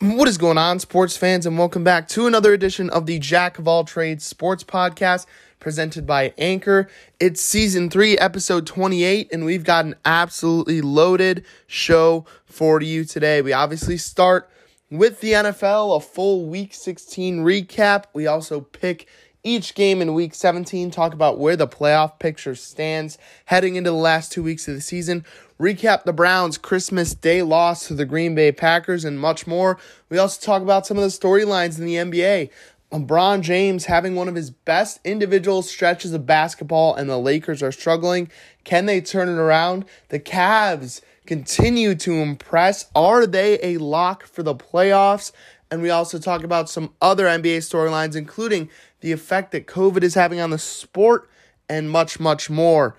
What is going on, sports fans, and welcome back to another edition of the Jack of All Trades Sports Podcast presented by Anchor. It's season three, episode 28, and we've got an absolutely loaded show for you today. We obviously start with the NFL, a full week 16 recap. We also pick each game in week 17, talk about where the playoff picture stands heading into the last two weeks of the season recap the Browns' Christmas Day loss to the Green Bay Packers, and much more. We also talk about some of the storylines in the NBA. LeBron James having one of his best individual stretches of basketball, and the Lakers are struggling. Can they turn it around? The Cavs continue to impress. Are they a lock for the playoffs? And we also talk about some other NBA storylines, including the effect that COVID is having on the sport and much, much more.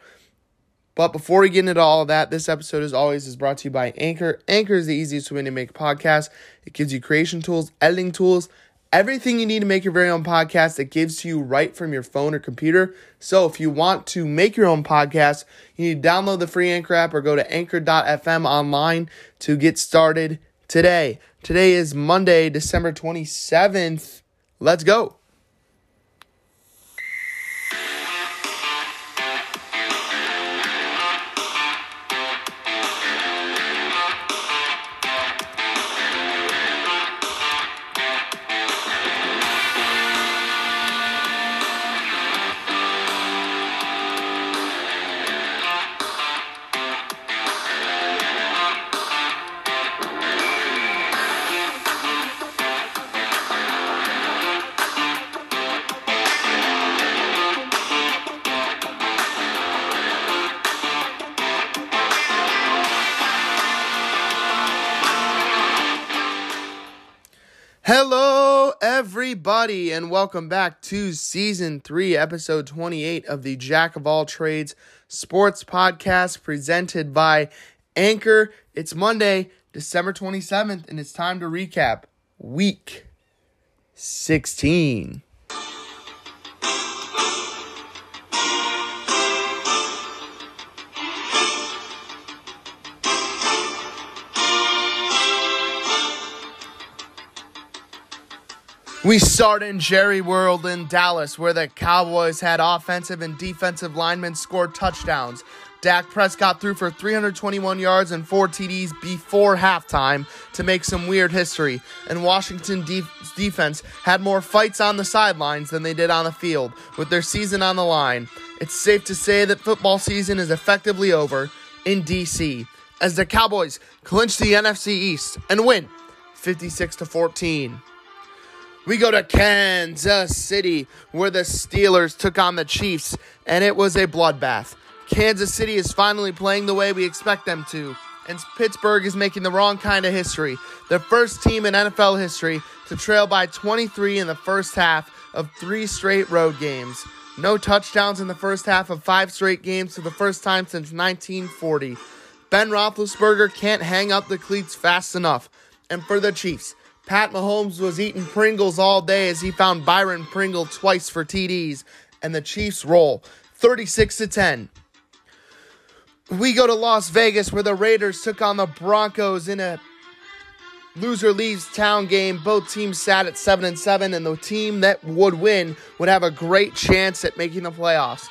But before we get into all of that, this episode, as always, is brought to you by Anchor. Anchor is the easiest way to make a podcast. It gives you creation tools, editing tools, everything you need to make your very own podcast. It gives to you right from your phone or computer. So if you want to make your own podcast, you need to download the free Anchor app or go to anchor.fm online to get started today. Today is Monday, December 27th. Let's go. Everybody, and welcome back to season three, episode 28 of the Jack of All Trades Sports Podcast presented by Anchor. It's Monday, December 27th, and it's time to recap week 16. We start in Jerry World in Dallas, where the Cowboys had offensive and defensive linemen score touchdowns. Dak Prescott threw for 321 yards and four TDs before halftime to make some weird history. And Washington defense had more fights on the sidelines than they did on the field, with their season on the line. It's safe to say that football season is effectively over in DC as the Cowboys clinch the NFC East and win 56 to 14. We go to Kansas City, where the Steelers took on the Chiefs, and it was a bloodbath. Kansas City is finally playing the way we expect them to, and Pittsburgh is making the wrong kind of history. The first team in NFL history to trail by 23 in the first half of three straight road games. No touchdowns in the first half of five straight games for the first time since 1940. Ben Roethlisberger can't hang up the cleats fast enough. And for the Chiefs, Pat Mahomes was eating Pringles all day as he found Byron Pringle twice for TDs, and the Chiefs roll 36 to 10. We go to Las Vegas where the Raiders took on the Broncos in a loser leaves town game. Both teams sat at 7 and 7 and the team that would win would have a great chance at making the playoffs.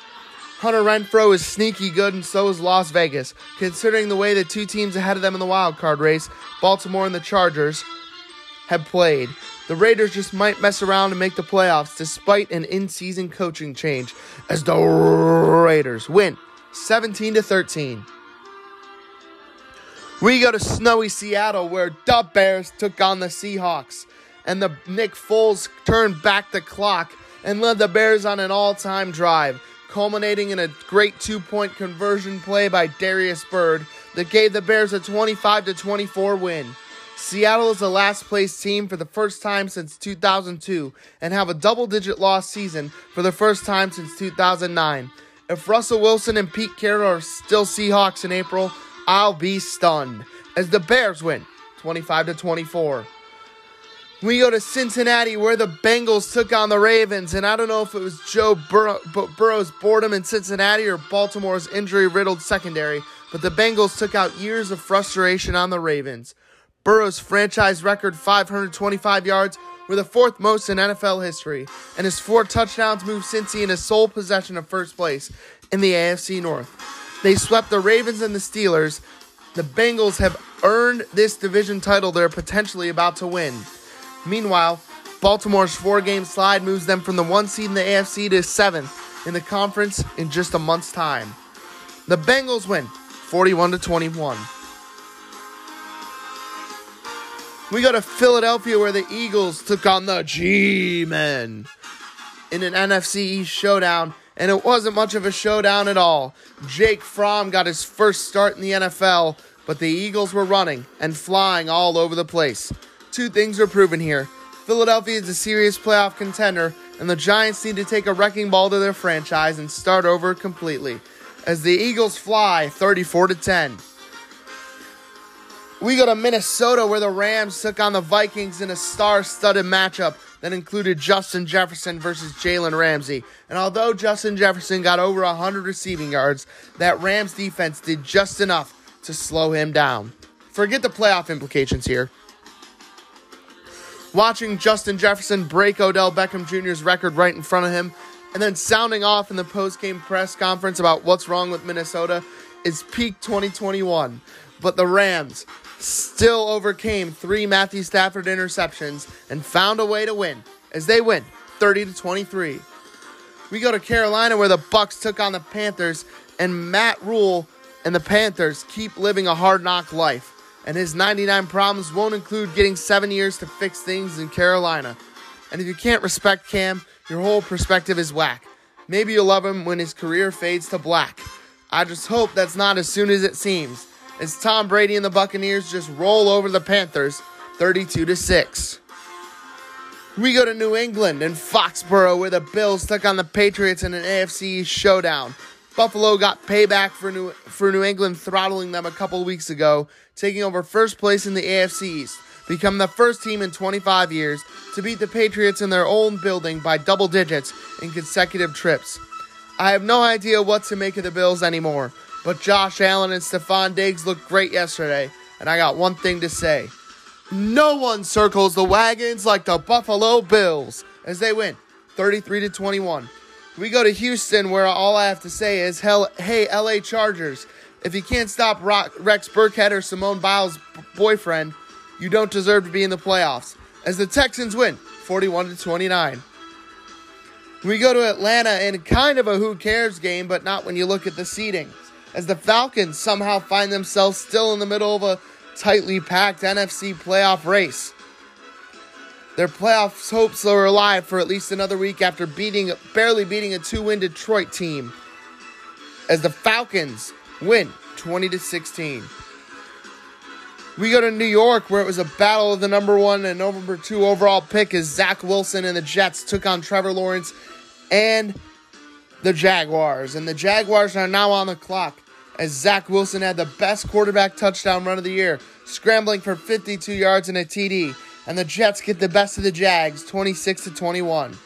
Hunter Renfrow is sneaky good and so is Las Vegas. Considering the way the two teams ahead of them in the wild card race, Baltimore and the Chargers, have played. The Raiders just might mess around and make the playoffs despite an in-season coaching change as the Raiders win 17 to 13. We go to snowy Seattle where the Bears took on the Seahawks and the Nick Foles turned back the clock and led the Bears on an all-time drive, culminating in a great two-point conversion play by Darius Byrd that gave the Bears a 25 to 24 win. Seattle is the last place team for the first time since 2002 and have a double digit loss season for the first time since 2009. If Russell Wilson and Pete Carroll are still Seahawks in April, I'll be stunned as the Bears win 25 to 24. We go to Cincinnati where the Bengals took on the Ravens, and I don't know if it was Joe Bur- Burrow's boredom in Cincinnati or Baltimore's injury riddled secondary, but the Bengals took out years of frustration on the Ravens. Burrow's franchise record 525 yards were the fourth most in NFL history, and his four touchdowns moved Cincy into sole possession of first place in the AFC North. They swept the Ravens and the Steelers. The Bengals have earned this division title they're potentially about to win. Meanwhile, Baltimore's four game slide moves them from the one seed in the AFC to seventh in the conference in just a month's time. The Bengals win 41 to 21. We go to Philadelphia where the Eagles took on the G Men in an NFC East showdown, and it wasn't much of a showdown at all. Jake Fromm got his first start in the NFL, but the Eagles were running and flying all over the place. Two things are proven here. Philadelphia is a serious playoff contender, and the Giants need to take a wrecking ball to their franchise and start over completely. As the Eagles fly 34 to 10. We go to Minnesota where the Rams took on the Vikings in a star studded matchup that included Justin Jefferson versus Jalen Ramsey. And although Justin Jefferson got over 100 receiving yards, that Rams defense did just enough to slow him down. Forget the playoff implications here. Watching Justin Jefferson break Odell Beckham Jr.'s record right in front of him, and then sounding off in the post game press conference about what's wrong with Minnesota is peak 2021. But the Rams still overcame three Matthew Stafford interceptions and found a way to win as they win 30 to 23. We go to Carolina where the Bucs took on the Panthers and Matt Rhule and the Panthers keep living a hard knock life. And his 99 problems won't include getting 7 years to fix things in Carolina. And if you can't respect Cam, your whole perspective is whack. Maybe you'll love him when his career fades to black. I just hope that's not as soon as it seems as Tom Brady and the Buccaneers just roll over the Panthers 32 to 6. We go to New England and Foxborough where the Bills took on the Patriots in an AFC showdown. Buffalo got payback for New, for New England throttling them a couple weeks ago, taking over first place in the AFC East, become the first team in 25 years to beat the Patriots in their own building by double digits in consecutive trips. I have no idea what to make of the Bills anymore. But Josh Allen and Stefon Diggs looked great yesterday, and I got one thing to say. No one circles the wagons like the Buffalo Bills as they win 33 to 21. We go to Houston where all I have to say is hell hey LA Chargers, if you can't stop Rex Burkhead or Simone Biles' boyfriend, you don't deserve to be in the playoffs. As the Texans win 41 to 29. We go to Atlanta in kind of a who cares game, but not when you look at the seeding as the Falcons somehow find themselves still in the middle of a tightly packed NFC playoff race. Their playoff hopes are alive for at least another week after beating barely beating a two-win Detroit team. As the Falcons win 20 to 16. We go to New York where it was a battle of the number one and number two overall pick as Zach Wilson and the Jets took on Trevor Lawrence and the Jaguars. And the Jaguars are now on the clock as Zach Wilson had the best quarterback touchdown run of the year, scrambling for 52 yards and a TD. And the Jets get the best of the Jags, 26 to 21.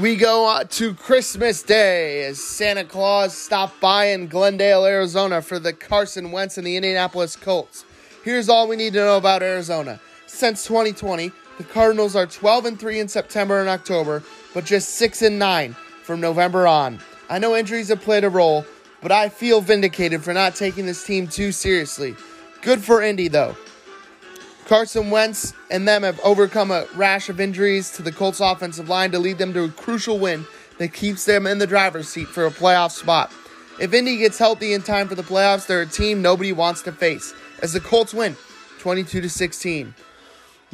We go to Christmas Day as Santa Claus stopped by in Glendale, Arizona for the Carson Wentz and the Indianapolis Colts. Here's all we need to know about Arizona. Since 2020, the Cardinals are 12 and 3 in September and October, but just 6 and 9 from November on. I know injuries have played a role, but I feel vindicated for not taking this team too seriously. Good for Indy, though. Carson Wentz and them have overcome a rash of injuries to the Colts offensive line to lead them to a crucial win that keeps them in the driver's seat for a playoff spot. If Indy gets healthy in time for the playoffs, they're a team nobody wants to face, as the Colts win 22 to 16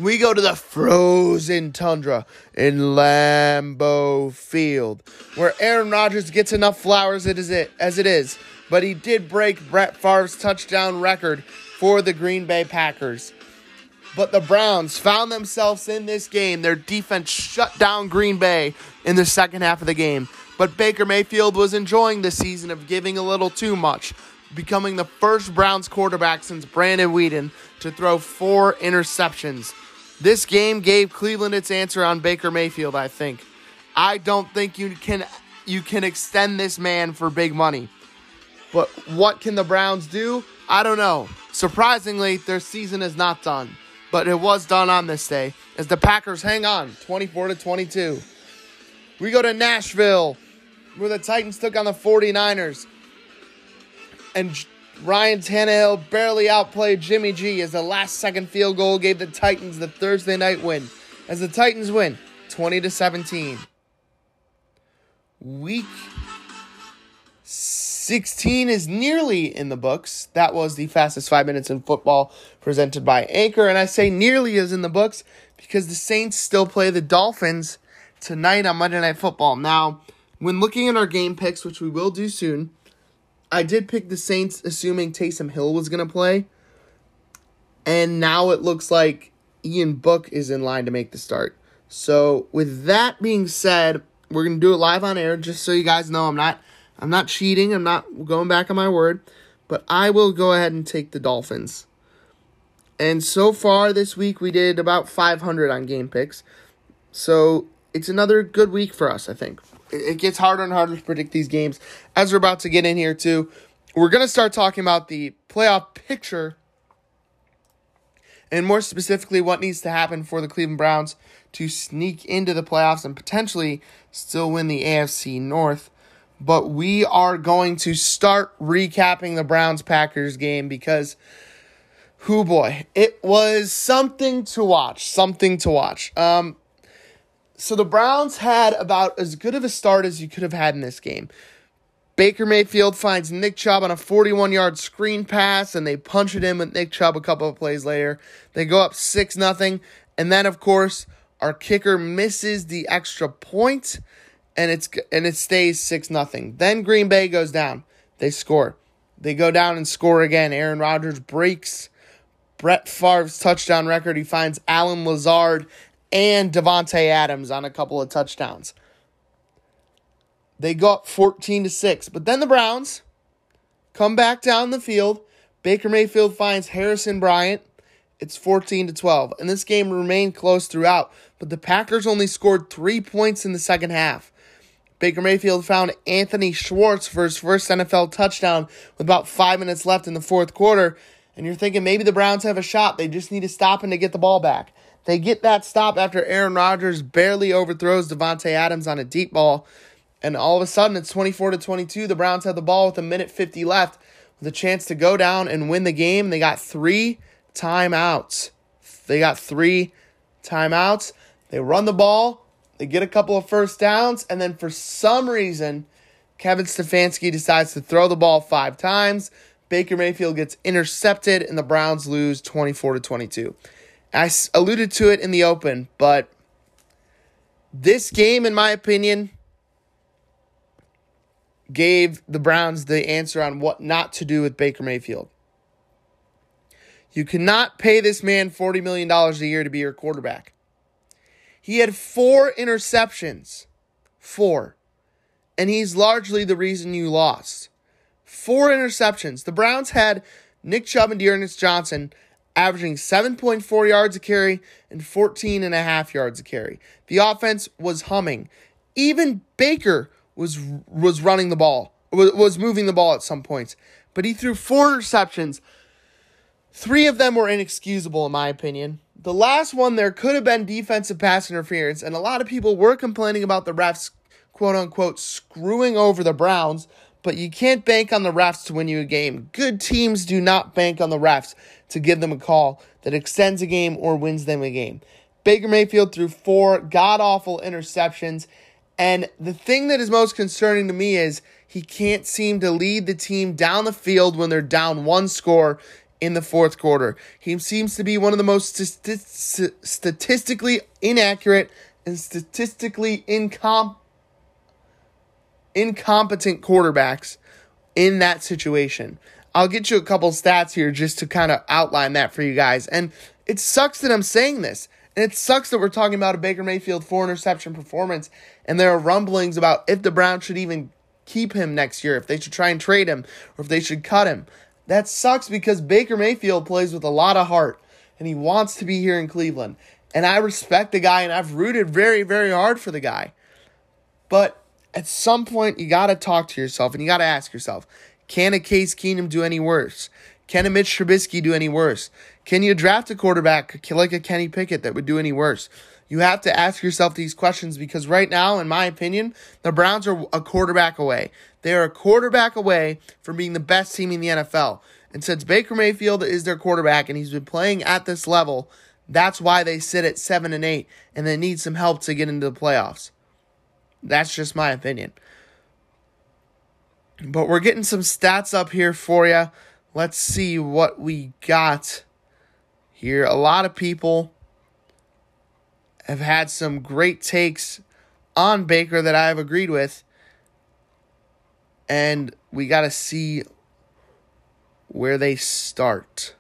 we go to the frozen tundra in Lambeau Field, where Aaron Rodgers gets enough flowers as it is, but he did break Brett Favre's touchdown record for the Green Bay Packers. But the Browns found themselves in this game. Their defense shut down Green Bay in the second half of the game. But Baker Mayfield was enjoying the season of giving a little too much, becoming the first Browns quarterback since Brandon Weeden to throw four interceptions. This game gave Cleveland its answer on Baker Mayfield, I think. I don't think you can you can extend this man for big money. But what can the Browns do? I don't know. Surprisingly, their season is not done, but it was done on this day as the Packers hang on 24 to 22. We go to Nashville where the Titans took on the 49ers. And Ryan Tannehill barely outplayed Jimmy G as the last second field goal gave the Titans the Thursday night win. As the Titans win 20 to 17. Week 16 is nearly in the books. That was the fastest five minutes in football presented by Anchor. And I say nearly is in the books because the Saints still play the Dolphins tonight on Monday Night Football. Now, when looking at our game picks, which we will do soon, I did pick the Saints assuming Taysom Hill was going to play. And now it looks like Ian Book is in line to make the start. So, with that being said, we're going to do it live on air just so you guys know I'm not I'm not cheating. I'm not going back on my word, but I will go ahead and take the Dolphins. And so far this week, we did about 500 on game picks. So it's another good week for us, I think. It gets harder and harder to predict these games as we're about to get in here, too. We're going to start talking about the playoff picture and more specifically, what needs to happen for the Cleveland Browns to sneak into the playoffs and potentially still win the AFC North but we are going to start recapping the Browns Packers game because who boy, it was something to watch, something to watch. Um so the Browns had about as good of a start as you could have had in this game. Baker Mayfield finds Nick Chubb on a 41 yard screen pass, and they punch it in with Nick Chubb a couple of plays later. They go up 6 0. And then, of course, our kicker misses the extra point and it's and it stays six nothing. Then Green Bay goes down. They score. They go down and score again. Aaron Rodgers breaks Brett Favre's touchdown record. He finds Allen Lazard and Davante Adams on a couple of touchdowns. They go up 14 to 6. But then the Browns come back down the field. Baker Mayfield finds Harrison Bryant. It's 14 to 12. And this game remained close throughout, but the Packers only scored 3 points in the second half. Baker Mayfield found Anthony Schwartz for his first NFL touchdown with about five minutes left in the fourth quarter. And you're thinking maybe the Browns have a shot. They just need to stop him to get the ball back. They get that stop after Aaron Rodgers barely overthrows Davante Adams on a deep ball. And all of a sudden, it's 24 to 22. The Browns have the ball with a minute 50 left with a chance to go down and win the game. They got three timeouts. They got three timeouts. They run the ball. They get a couple of first downs, and then for some reason, Kevin Stefanski decides to throw the ball five times. Baker Mayfield gets intercepted, and the Browns lose 24 to 22. I alluded to it in the open, but this game, in my opinion, gave the Browns the answer on what not to do with Baker Mayfield. You cannot pay this man $40 million a year to be your quarterback. He had four interceptions. Four. And he's largely the reason you lost. Four interceptions. The Browns had Nick Chubb and D'Ernest Johnson averaging 7.4 yards a carry and 14 and a half yards a carry. The offense was humming. Even Baker was was running the ball, was, was moving the ball at some points. But he threw four interceptions. Three of them were inexcusable, in my opinion. The last one, there could have been defensive pass interference, and a lot of people were complaining about the refs, quote unquote, screwing over the Browns, but you can't bank on the refs to win you a game. Good teams do not bank on the refs to give them a call that extends a game or wins them a game. Baker Mayfield threw four god awful interceptions, and the thing that is most concerning to me is he can't seem to lead the team down the field when they're down one score in the fourth quarter. He seems to be one of the most st- statistically inaccurate and statistically incom- incompetent quarterbacks in that situation. I'll get you a couple stats here just to kind of outline that for you guys. And it sucks that I'm saying this. And it sucks that we're talking about a Baker Mayfield four interception performance. And there are rumblings about if the Browns should even keep him next year, if they should try and trade him, or if they should cut him. That sucks because Baker Mayfield plays with a lot of heart and he wants to be here in Cleveland. And I respect the guy and I've rooted very, very hard for the guy. But at some point, you got to talk to yourself and you got to ask yourself can a Case Keenum do any worse? Can a Mitch Trubisky do any worse? Can you draft a quarterback like a Kenny Pickett that would do any worse? You have to ask yourself these questions because right now, in my opinion, the Browns are a quarterback away. They are a quarterback away from being the best team in the NFL. And since Baker Mayfield is their quarterback and he's been playing at this level, that's why they sit at 7 and 8 and they need some help to get into the playoffs. That's just my opinion. But we're getting some stats up here for you. Let's see what we got here. A lot of people have had some great takes on Baker that I have agreed with. And we got to see where they start.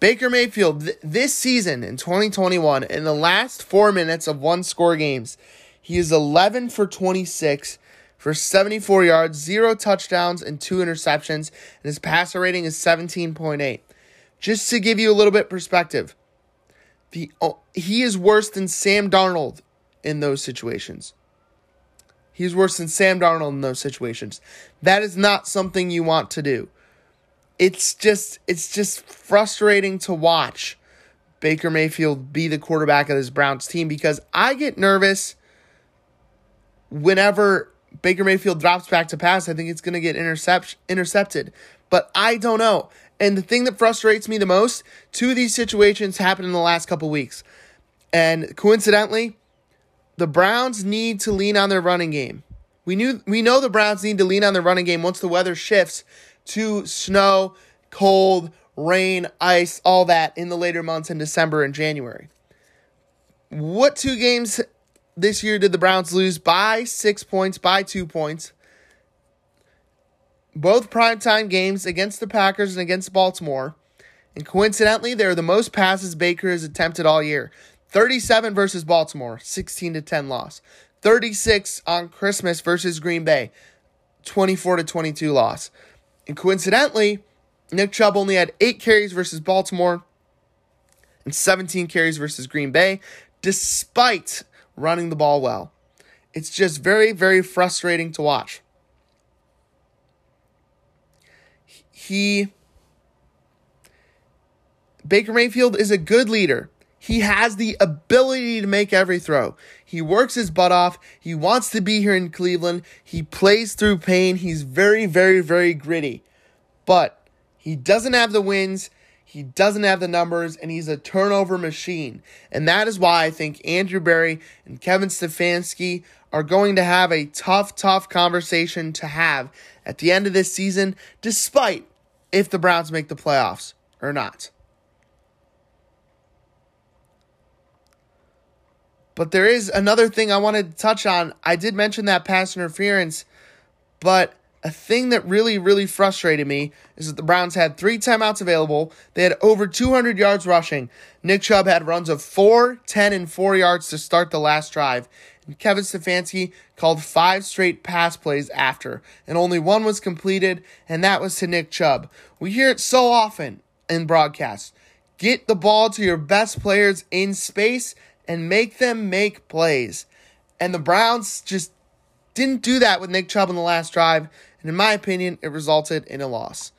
Baker Mayfield, th- this season in 2021, in the last four minutes of one score games, he is 11 for 26 for 74 yards, zero touchdowns, and two interceptions, and his passer rating is 17.8. Just to give you a little bit perspective, the oh, he is worse than Sam Darnold in those situations. He's worse than Sam Darnold in those situations. That is not something you want to do. It's just it's just frustrating to watch Baker Mayfield be the quarterback of this Browns team because I get nervous whenever Baker Mayfield drops back to pass. I think it's going to get intercept intercepted, but I don't know. And the thing that frustrates me the most, two of these situations happened in the last couple weeks. And coincidentally, the Browns need to lean on their running game. We knew we know the Browns need to lean on their running game once the weather shifts to snow, cold, rain, ice, all that in the later months in December and January. What two games this year did the Browns lose by 6 points, by 2 points? both primetime games against the Packers and against Baltimore. And coincidentally, they're the most passes Baker has attempted all year. 37 versus Baltimore, 16 to 10 loss. 36 on Christmas versus Green Bay, 24 to 22 loss. And coincidentally, Nick Chubb only had 8 carries versus Baltimore and 17 carries versus Green Bay, despite running the ball well. It's just very, very frustrating to watch. he Baker Mayfield is a good leader. He has the ability to make every throw. He works his butt off. He wants to be here in Cleveland. He plays through pain. He's very, very, very gritty. But he doesn't have the wins. He doesn't have the numbers, and he's a turnover machine. And that is why I think Andrew Berry and Kevin Stefanski are going to have a tough, tough conversation to have at the end of this season, despite if the Browns make the playoffs or not. But there is another thing I wanted to touch on. I did mention that pass interference, but a thing that really, really frustrated me is that the Browns had three timeouts available. They had over 200 yards rushing. Nick Chubb had runs of 4, 10, and 4 yards to start the last drive. And Kevin Stefanski called five straight pass plays after, and only one was completed, and that was to Nick Chubb. We hear it so often in broadcasts. Get the ball to your best players in space and make them make plays. And the Browns just didn't do that with Nick Chubb in the last drive, and in my opinion, it resulted in a loss.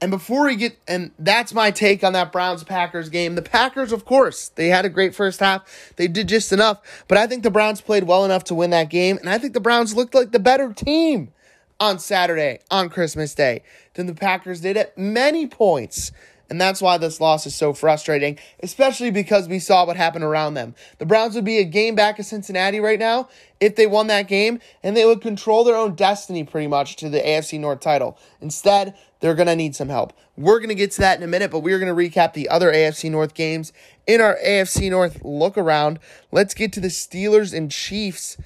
And before we get, and that's my take on that Browns Packers game. The Packers, of course, they had a great first half. They did just enough, but I think the Browns played well enough to win that game. And I think the Browns looked like the better team on Saturday, on Christmas Day, than the Packers did at many points. And that's why this loss is so frustrating, especially because we saw what happened around them. The Browns would be a game back of Cincinnati right now if they won that game, and they would control their own destiny pretty much to the AFC North title. Instead, they're going to need some help. We're going to get to that in a minute, but we're going to recap the other AFC North games in our AFC North look around. Let's get to the Steelers and Chiefs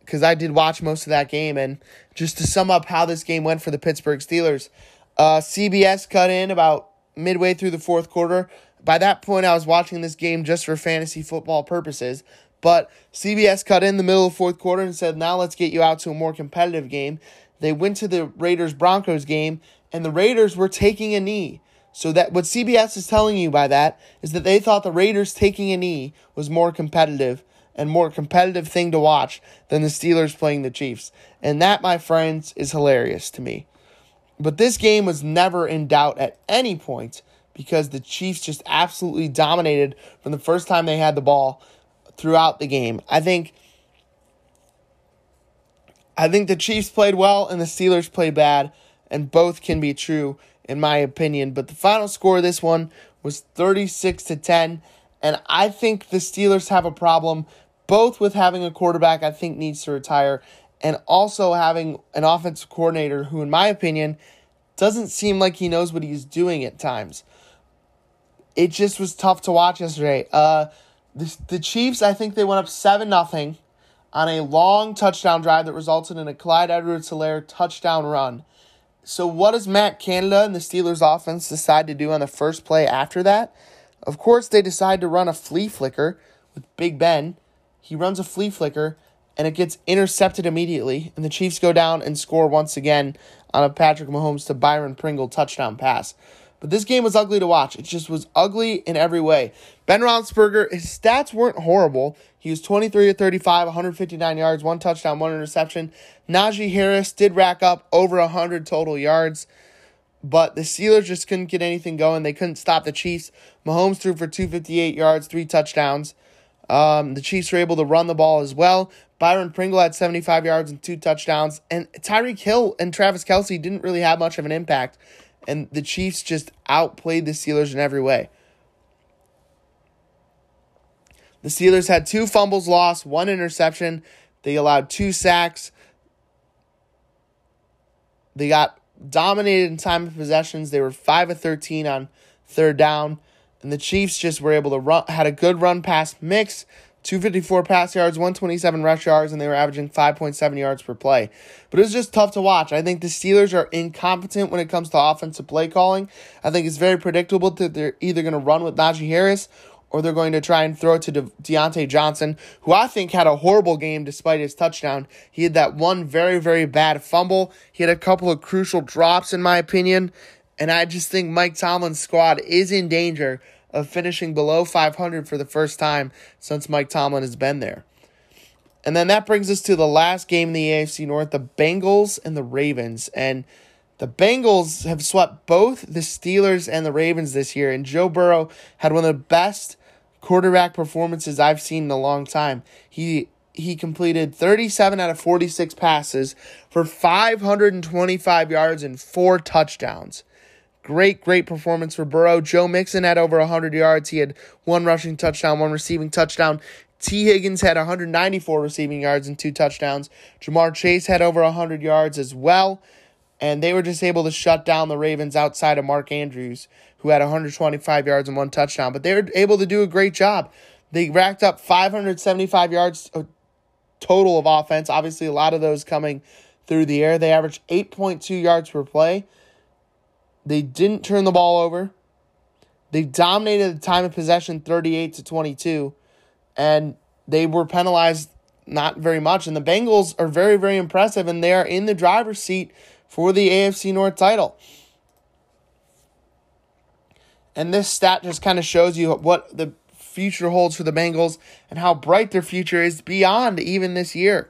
because I did watch most of that game. And just to sum up how this game went for the Pittsburgh Steelers, uh, CBS cut in about midway through the fourth quarter. By that point, I was watching this game just for fantasy football purposes. But CBS cut in the middle of the fourth quarter and said, now let's get you out to a more competitive game. They went to the Raiders Broncos game, and the Raiders were taking a knee. So that what CBS is telling you by that is that they thought the Raiders taking a knee was more competitive and more competitive thing to watch than the Steelers playing the Chiefs. And that, my friends, is hilarious to me. But this game was never in doubt at any point because the Chiefs just absolutely dominated from the first time they had the ball throughout the game. I think I think the Chiefs played well and the Steelers played bad, and both can be true in my opinion. But the final score of this one was 36 to 10, and I think the Steelers have a problem both with having a quarterback I think needs to retire and also having an offensive coordinator who in my opinion doesn't seem like he knows what he's doing at times. It just was tough to watch yesterday. Uh the, the Chiefs, I think they went up 7 nothing on a long touchdown drive that resulted in a Clyde Edwards Helaire touchdown run. So, what does Matt Canada and the Steelers offense decide to do on the first play after that? Of course, they decide to run a flea flicker with Big Ben. He runs a flea flicker and it gets intercepted immediately, and the Chiefs go down and score once again on a Patrick Mahomes to Byron Pringle touchdown pass. But this game was ugly to watch. It just was ugly in every way. Ben Roethlisberger, his stats weren't horrible. He was 23 to 35, 159 yards, one touchdown, one interception. Najee Harris did rack up over 100 total yards, but the Steelers just couldn't get anything going. They couldn't stop the Chiefs. Mahomes threw for 258 yards, three touchdowns. Um, the Chiefs were able to run the ball as well. Byron Pringle had 75 yards and two touchdowns. And Tyreek Hill and Travis Kelce didn't really have much of an impact and the Chiefs just outplayed the Steelers in every way. The Steelers had two fumbles lost, one interception. They allowed two sacks. They got dominated in time of possessions. They were 5 of 13 on third down. And the Chiefs just were able to run, had a good run pass mix. 254 pass yards, 127 rush yards, and they were averaging 5.7 yards per play. But it was just tough to watch. I think the Steelers are incompetent when it comes to offensive play calling. I think it's very predictable that they're either going to run with Najee Harris or they're going to try and throw it to De- Diontae Johnson, who I think had a horrible game despite his touchdown. He had that one very, very bad fumble. He had a couple of crucial drops, in my opinion. And I just think Mike Tomlin's squad is in danger of finishing below 500 for the first time since Mike Tomlin has been there. And then that brings us to the last game in the AFC North the Bengals and the Ravens. And the Bengals have swept both the Steelers and the Ravens this year. And Joe Burrow had one of the best quarterback performances I've seen in a long time. He he completed 37 out of 46 passes for 525 yards and four touchdowns. Great, great performance for Burrow. Joe Mixon had over 100 yards. He had one rushing touchdown, one receiving touchdown. Tee Higgins had 194 receiving yards and two touchdowns. Ja'Marr Chase had over 100 yards as well. And they were just able to shut down the Ravens outside of Mark Andrews, who had 125 yards and one touchdown. But they were able to do a great job. They racked up 575 yards total of offense. Obviously, a lot of those coming through the air. They averaged 8.2 yards per play. They didn't turn the ball over. They dominated the time of possession 38 to 22 and they were penalized not very much and the Bengals are very very impressive and they are in the driver's seat for the AFC North title. And this stat just kind of shows you what the future holds for the Bengals and how bright their future is beyond even this year.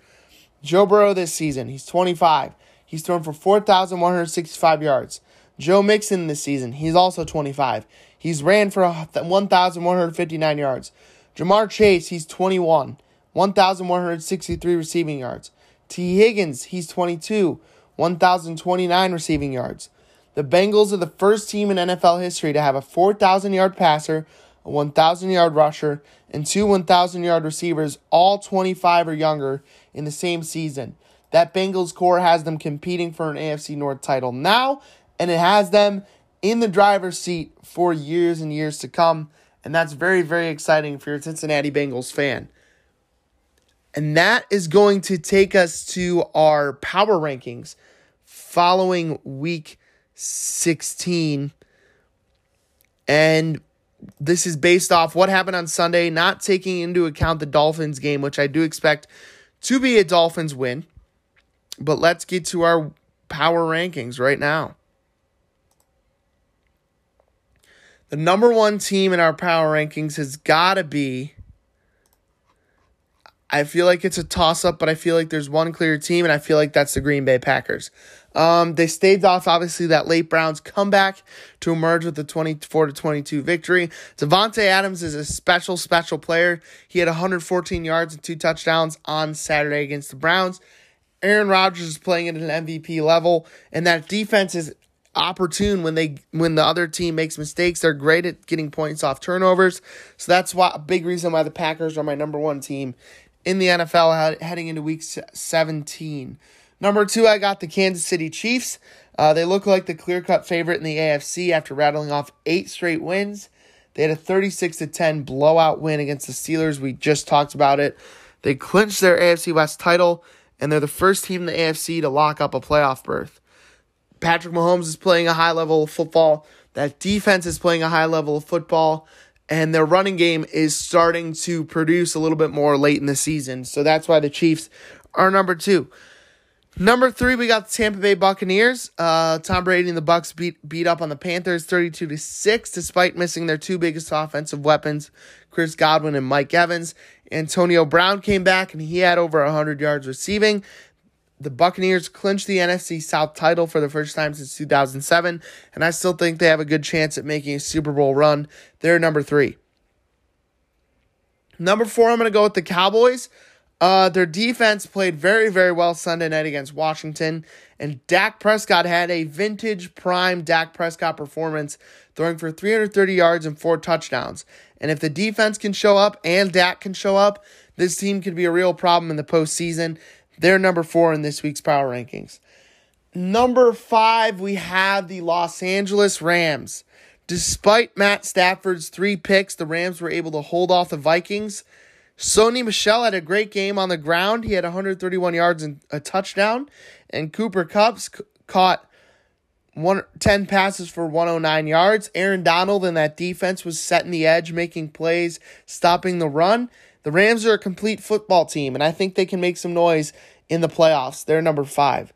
Joe Burrow this season, he's 25. He's thrown for 4,165 yards. Joe Mixon this season, he's also 25. He's ran for 1,159 yards. Ja'Marr Chase, he's 21, 1,163 receiving yards. Tee Higgins, he's 22, 1,029 receiving yards. The Bengals are the first team in NFL history to have a 4,000 yard passer, a 1,000 yard rusher, and two 1,000 yard receivers, all 25 or younger, in the same season. That Bengals core has them competing for an AFC North title now, and it has them in the driver's seat for years and years to come. And that's very, very exciting for your Cincinnati Bengals fan. And that is going to take us to our power rankings following week 16. And this is based off what happened on Sunday, not taking into account the Dolphins game, which I do expect to be a Dolphins win. But let's get to our power rankings right now. The number one team in our power rankings has got to be. I feel like it's a toss up, but I feel like there's one clear team, and I feel like that's the Green Bay Packers. Um, they staved off obviously that late Browns comeback to emerge with the 24 to 22 victory. Davante Adams is a special, special player. He had 114 yards and two touchdowns on Saturday against the Browns. Aaron Rodgers is playing at an MVP level, and that defense is opportune when they when the other team makes mistakes. They're great at getting points off turnovers. So that's why a big reason why the Packers are my number one team in the NFL heading into week 17. Number two, I got the Kansas City Chiefs. Uh, they look like the clear cut favorite in the AFC after rattling off eight straight wins. They had a 36 to 10 blowout win against the Steelers. We just talked about it. They clinched their AFC West title, and they're the first team in the AFC to lock up a playoff berth. Patrick Mahomes is playing a high level of football. That defense is playing a high level of football and their running game is starting to produce a little bit more late in the season. So that's why the Chiefs are number two. Number three, we got the Tampa Bay Buccaneers. Uh, Tom Brady and the Bucs beat beat up on the Panthers, thirty-two to six, despite missing their two biggest offensive weapons, Chris Godwin and Mike Evans. Antonio Brown came back and he had over hundred yards receiving. The Buccaneers clinched the NFC South title for the first time since 2007, and I still think they have a good chance at making a Super Bowl run. They're number three. Number four, I'm going to go with the Cowboys. Uh, their defense played very, very well Sunday night against Washington, and Dak Prescott had a vintage prime Dak Prescott performance, throwing for 330 yards and four touchdowns. And if the defense can show up and Dak can show up, this team could be a real problem in the postseason. They're number four in this week's power rankings. Number five, we have the Los Angeles Rams. Despite Matt Stafford's three picks, the Rams were able to hold off the Vikings Sony Michel had a great game on the ground. He had 131 yards and a touchdown. And Cooper Kupp c- caught one, 10 passes for 109 yards. Aaron Donald and that defense was setting the edge, making plays, stopping the run. The Rams are a complete football team, and I think they can make some noise in the playoffs. They're number five.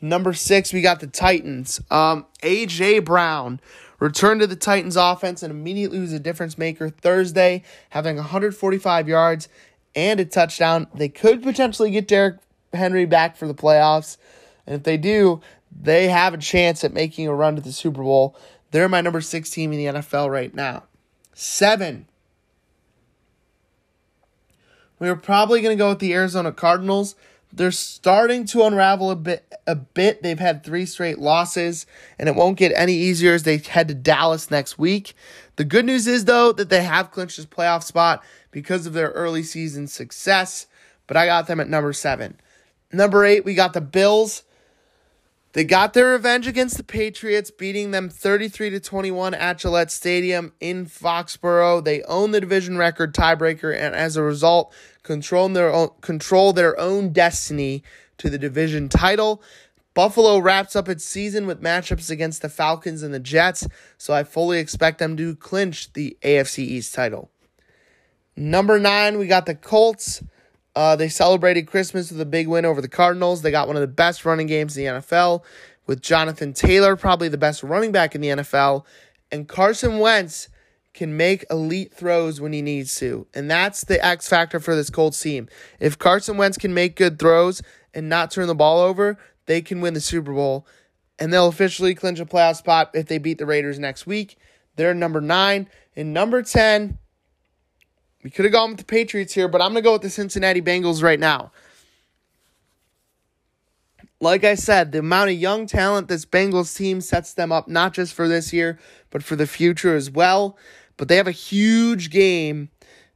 Number six, we got the Titans. Um, A.J. Brown returned to the Titans offense and immediately was a difference maker Thursday, having 145 yards and a touchdown. They could potentially get Derrick Henry back for the playoffs. And if they do, they have a chance at making a run to the Super Bowl. They're my number six team in the NFL right now. Seven. We are probably going to go with the Arizona Cardinals. They're starting to unravel a bit a bit. They've had three straight losses, and it won't get any easier as they head to Dallas next week. The good news is though that they have clinched this playoff spot because of their early season success, but I got them at number 7. Number 8, we got the Bills. They got their revenge against the Patriots, beating them 33 to 21 at Gillette Stadium in Foxborough. They own the division record tiebreaker, and as a result, control their own, control their own destiny to the division title. Buffalo wraps up its season with matchups against the Falcons and the Jets, so I fully expect them to clinch the AFC East title. Number nine, we got the Colts. Uh, they celebrated Christmas with a big win over the Cardinals. They got one of the best running games in the NFL with Jonathan Taylor, probably the best running back in the NFL. And Carson Wentz can make elite throws when he needs to. And that's the X factor for this Colts team. If Carson Wentz can make good throws and not turn the ball over, they can win the Super Bowl. And they'll officially clinch a playoff spot if they beat the Raiders next week. They're number nine. And number 10, we could have gone with the Patriots here, but I'm going to go with the Cincinnati Bengals right now. Like I said, the amount of young talent this Bengals team sets them up not just for this year, but for the future as well. But they have a huge game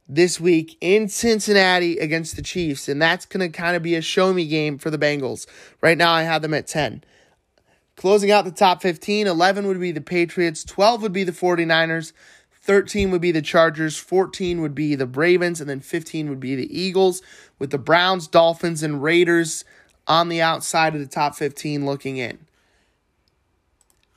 this week in Cincinnati against the Chiefs, and that's going to kind of be a show me game for the Bengals. Right now, I have them at 10. Closing out the top 15, 11 would be the Patriots, 12 would be the 49ers, 13 would be the Chargers, 14 would be the Ravens, and then 15 would be the Eagles, with the Browns, Dolphins, and Raiders on the outside of the top 15 looking in.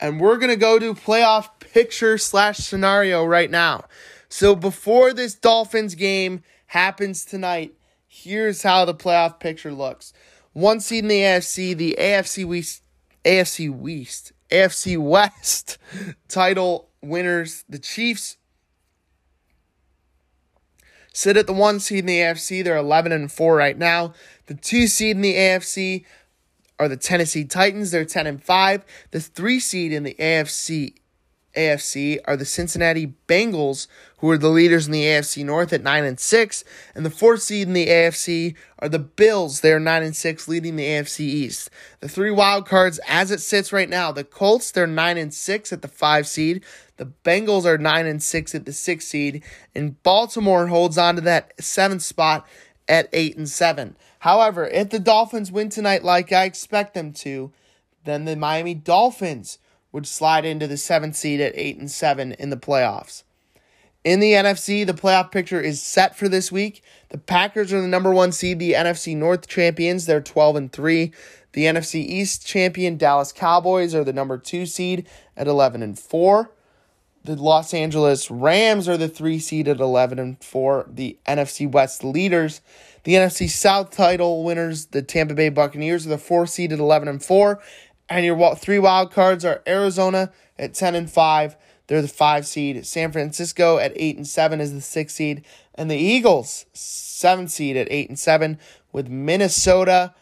And we're going to go to playoff picture slash scenario right now. So before this Dolphins game happens tonight, here's how the playoff picture looks. One seed in the AFC, the AFC West, AFC West, AFC West title winners, the Chiefs, sit at the one seed in the AFC. They're 11 and 4 right now. The two seed in the AFC are the Tennessee Titans. They're 10 and 5. The 3 seed in the AFC AFC are the Cincinnati Bengals, who are the leaders in the AFC North at 9 and 6, and the 4th seed in the AFC are the Bills. They are 9 and 6 leading the AFC East. The three wild cards as it sits right now, the Colts, they're 9 and 6 at the 5 seed. The Bengals are 9 and 6 at the 6 seed, and Baltimore holds on to that 7th spot at 8 and 7. However, if the Dolphins win tonight like I expect them to, then the Miami Dolphins would slide into the 7th seed at 8 and 7 in the playoffs. In the NFC, the playoff picture is set for this week. The Packers are the number 1 seed, the NFC North champions, they're 12 and 3. The NFC East champion Dallas Cowboys are the number 2 seed at 11 and 4. The Los Angeles Rams are the 3 seed at 11 and 4. The NFC West leaders the NFC South title winners, the Tampa Bay Buccaneers, are the four seed at 11 and 4. And your three wild cards are Arizona at 10 and 5. They're the five seed. San Francisco at 8 and 7 is the six seed. And the Eagles, seven seed at 8 and 7, with Minnesota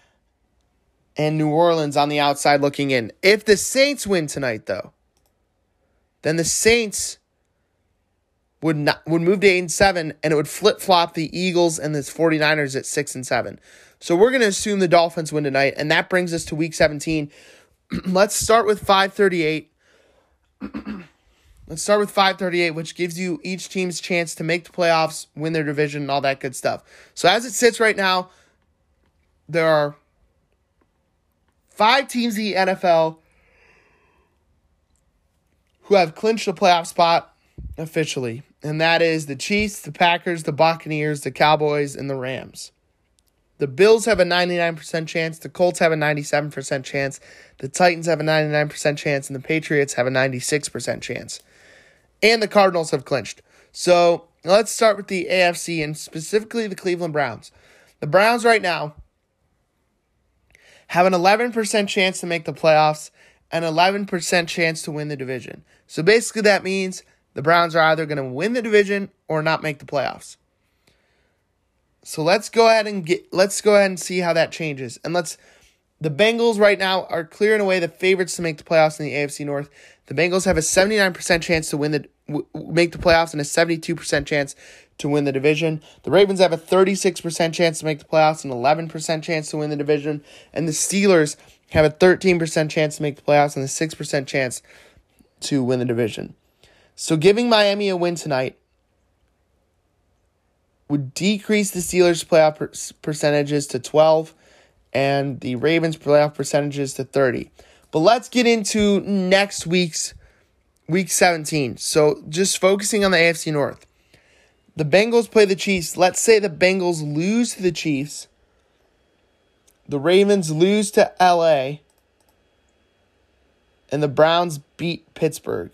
and New Orleans on the outside looking in. If the Saints win tonight, though, then the Saints would not would move to 8 and 7 and it would flip-flop the Eagles and the 49ers at 6 and 7. So we're going to assume the Dolphins win tonight and that brings us to week 17. Let's start with 538. Let's start with 538 which gives you each team's chance to make the playoffs, win their division and all that good stuff. So as it sits right now, there are 5 teams in the NFL who have clinched a playoff spot officially and that is the Chiefs, the Packers, the Buccaneers, the Cowboys, and the Rams. The Bills have a 99% chance, the Colts have a 97% chance, the Titans have a 99% chance, and the Patriots have a 96% chance. And the Cardinals have clinched. So let's start with the AFC and specifically the Cleveland Browns. The Browns right now have an 11% chance to make the playoffs, an 11% chance to win the division. So basically, that means the Browns are either going to win the division or not make the playoffs. So let's go ahead and get let's go ahead and see how that changes. And let's the Bengals right now are clearing away the favorites to make the playoffs in the AFC North. The Bengals have a 79% chance to win the w- make the playoffs and a 72% chance to win the division. The Ravens have a 36% chance to make the playoffs and 11% chance to win the division, and the Steelers have a 13% chance to make the playoffs and a 6% chance to win the division. So giving Miami a win tonight would decrease the Steelers' playoff per- percentages to 12 and the Ravens' playoff percentages to 30. But let's get into next week's week 17. So just focusing on the AFC North. The Bengals play the Chiefs. Let's say the Bengals lose to the Chiefs. The Ravens lose to LA. And the Browns beat Pittsburgh.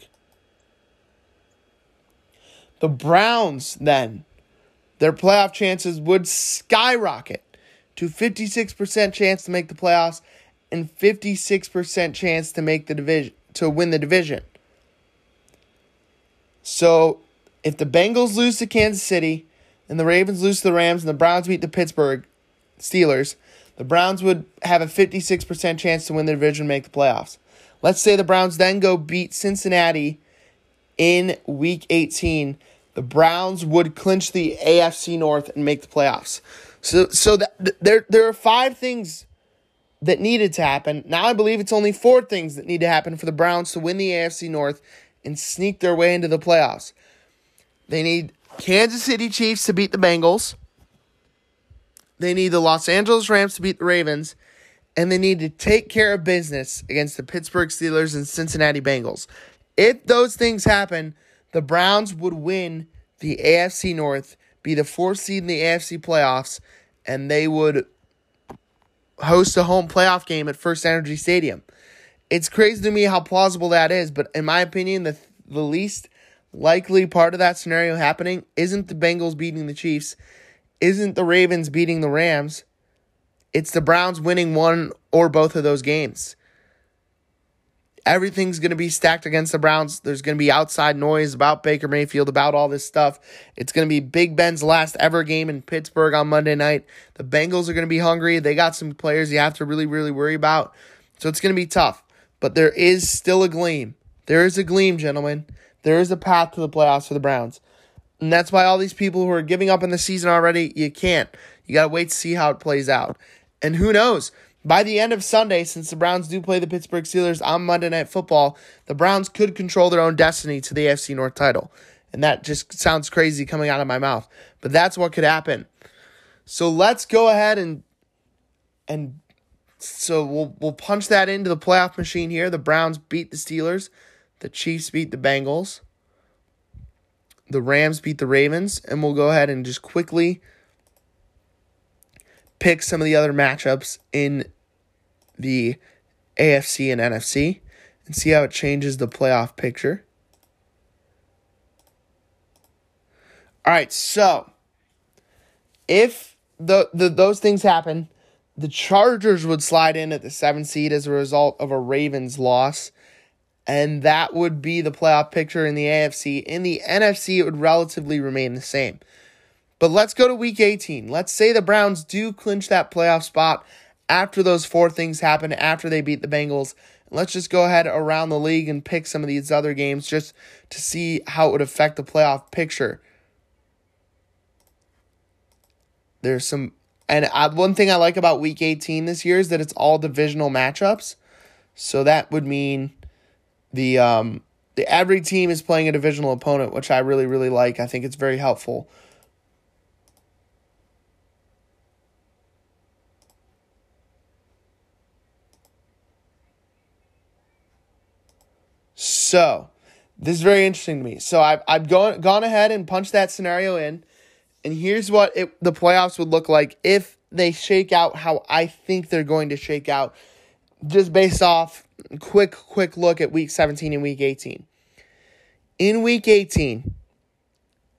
The Browns, then, their playoff chances would skyrocket to 56% chance to make the playoffs and 56% chance to make the division to win the division. So, if the Bengals lose to Kansas City and the Ravens lose to the Rams and the Browns beat the Pittsburgh Steelers, the Browns would have a 56% chance to win the division and make the playoffs. Let's say the Browns then go beat Cincinnati in week 18, the Browns would clinch the AFC North and make the playoffs. So so that, there there are five things that needed to happen. Now I believe it's only four things that need to happen for the Browns to win the AFC North and sneak their way into the playoffs. They need Kansas City Chiefs to beat the Bengals. They need the Los Angeles Rams to beat the Ravens. And they need to take care of business against the Pittsburgh Steelers and Cincinnati Bengals. If those things happen, the Browns would win the AFC North, be the fourth seed in the AFC playoffs, and they would host a home playoff game at First Energy Stadium. It's crazy to me how plausible that is, but in my opinion, the the least likely part of that scenario happening isn't the Bengals beating the Chiefs, isn't the Ravens beating the Rams. It's the Browns winning one or both of those games Everything's going to be stacked against the Browns. There's going to be outside noise about Baker Mayfield, about all this stuff. It's going to be Big Ben's last ever game in Pittsburgh on Monday night. The Bengals are going to be hungry. They got some players you have to really, really worry about. So it's going to be tough. But there is still a gleam. There is a gleam, gentlemen. There is a path to the playoffs for the Browns. And that's why all these people who are giving up in the season already, you can't. You got to wait to see how it plays out. And who knows? By the end of Sunday, since the Browns do play the Pittsburgh Steelers on Monday Night Football, the Browns could control their own destiny to the AFC North title. And that just sounds crazy coming out of my mouth. But that's what could happen. So let's go ahead and and so we'll we'll punch that into the playoff machine here. The Browns beat the Steelers, the Chiefs beat the Bengals, the Rams beat the Ravens, and we'll go ahead and just quickly pick some of the other matchups in the AFC and NFC and see how it changes the playoff picture. All right, so if the, the those things happen, the Chargers would slide in at the seventh seed as a result of a Ravens loss. And that would be the playoff picture in the AFC. In the NFC, it would relatively remain the same. But let's go to week 18. Let's say the Browns do clinch that playoff spot after those four things happen, after they beat the Bengals. Let's just go ahead around the league and pick some of these other games just to see how it would affect the playoff picture. There's some, and I, one thing I like about week 18 this year is that it's all divisional matchups. So that would mean the um the every team is playing a divisional opponent, which I really really like. I think it's very helpful So, this is very interesting to me. So I've I've gone gone ahead and punched that scenario in, and here's what it, the playoffs would look like if they shake out how I think they're going to shake out, just based off quick quick look at week 17 and week 18. In week 18,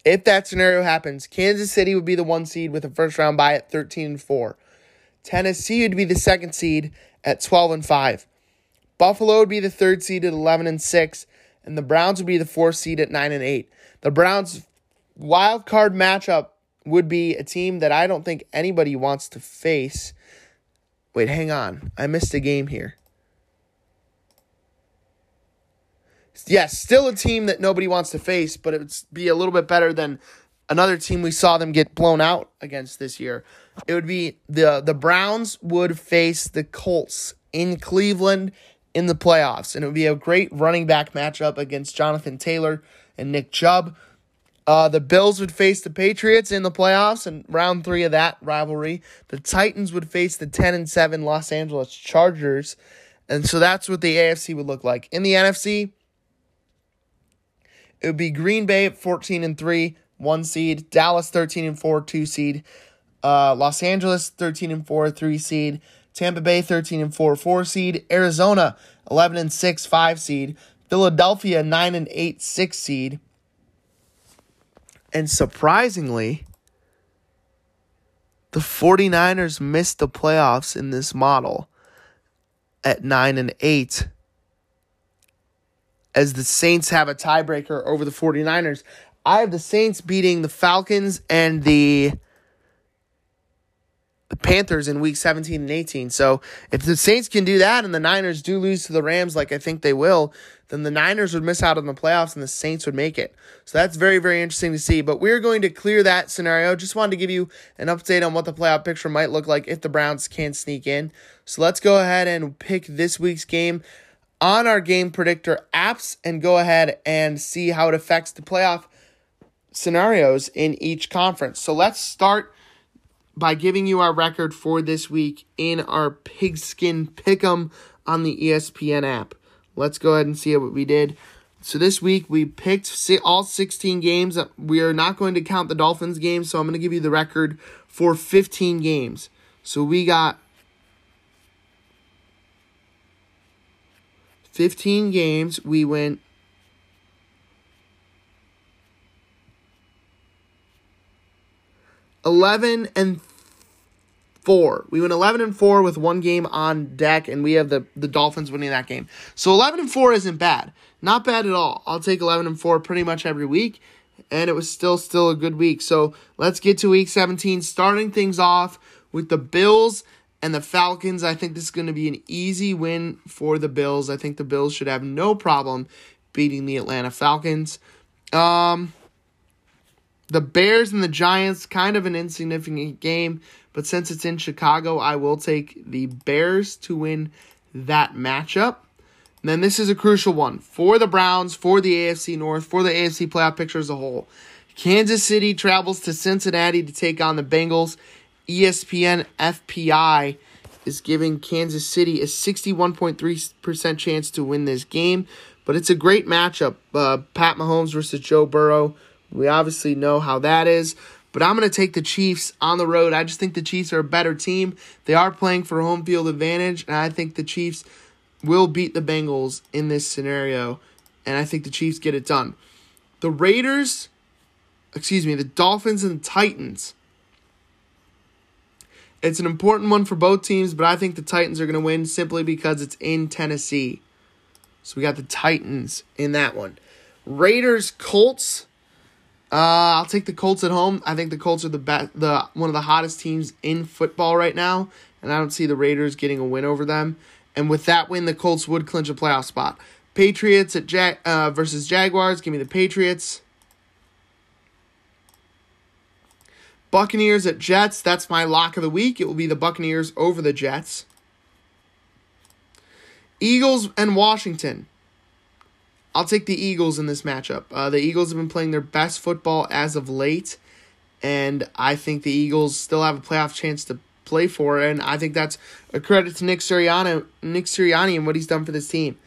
if that scenario happens, Kansas City would be the one seed with a first round bye at 13 and 4. Tennessee would be the second seed at 12 and 5. Buffalo would be the third seed at 11 and 6, and the Browns would be the fourth seed at 9 and 8. The Browns wild card matchup would be a team that I don't think anybody wants to face. Wait, hang on. I missed a game here. Yes, still a team that nobody wants to face, but it would be a little bit better than another team we saw them get blown out against this year. It would be the the Browns would face the Colts in Cleveland in the playoffs. And it would be a great running back matchup against Jonathan Taylor and Nick Chubb. Uh, the Bills would face the Patriots in the playoffs in round three of that rivalry. The Titans would face the 10 and 7 Los Angeles Chargers. And so that's what the AFC would look like. In the NFC, it would be Green Bay at 14 and 3, one seed, Dallas 13 and 4, two seed, uh, Los Angeles 13 and 4, three seed, Tampa Bay 13 and 4 4 seed, Arizona 11 and 6 5 seed, Philadelphia 9 and 8 6 seed. And surprisingly, the 49ers missed the playoffs in this model at 9 and 8 as the Saints have a tiebreaker over the 49ers. I have the Saints beating the Falcons and the the Panthers in week 17 and 18. So if the Saints can do that and the Niners do lose to the Rams like I think they will, then the Niners would miss out on the playoffs and the Saints would make it. So that's very, very interesting to see. But we're going to clear that scenario. Just wanted to give you an update on what the playoff picture might look like if the Browns can sneak in. So let's go ahead and pick this week's game on our game predictor apps and go ahead and see how it affects the playoff scenarios in each conference. So let's start by giving you our record for this week in our pigskin pick'em on the ESPN app. Let's go ahead and see what we did. So this week we picked all 16 games. Uh, we are not going to count the Dolphins game, so I'm going to give you the record for 15 games. So we got 15 games. We went 11 and 4. We went 11 and 4 with one game on deck, and we have the, the Dolphins winning that game. So 11 and 4 isn't bad. Not bad at all. I'll take 11 and 4 pretty much every week, and it was still still a good week. So let's get to week 17, starting things off with the Bills and the Falcons. I think this is going to be an easy win for the Bills. I think the Bills should have no problem beating the Atlanta Falcons. Um, the Bears and the Giants, kind of an insignificant game, but since it's in Chicago, I will take the Bears to win that matchup. And then this is a crucial one for the Browns, for the AFC North, for the AFC playoff picture as a whole. Kansas City travels to Cincinnati to take on the Bengals. ESPN FPI is giving Kansas City a 61.3% chance to win this game, but it's a great matchup. Uh, Pat Mahomes versus Joe Burrow. We obviously know how that is. But I'm going to take the Chiefs on the road. I just think the Chiefs are a better team. They are playing for home field advantage, and I think the Chiefs will beat the Bengals in this scenario, and I think the Chiefs get it done. The Raiders, excuse me, the Dolphins and the Titans. It's an important one for both teams, but I think the Titans are going to win simply because it's in Tennessee. So we got the Titans in that one. Raiders Colts. Uh, I'll take the Colts at home. I think the Colts are the best, the one of the hottest teams in football right now, and I don't see the Raiders getting a win over them. And with that win, the Colts would clinch a playoff spot. Patriots at Jag- uh, versus Jaguars. Give me the Patriots. Buccaneers at Jets. That's my lock of the week. It will be the Buccaneers over the Jets. Eagles and Washington. I'll take the Eagles in this matchup. Uh, the Eagles have been playing their best football as of late, and I think the Eagles still have a playoff chance to play for, and I think that's a credit to Nick Sirianni, Nick Sirianni and what he's done for this team.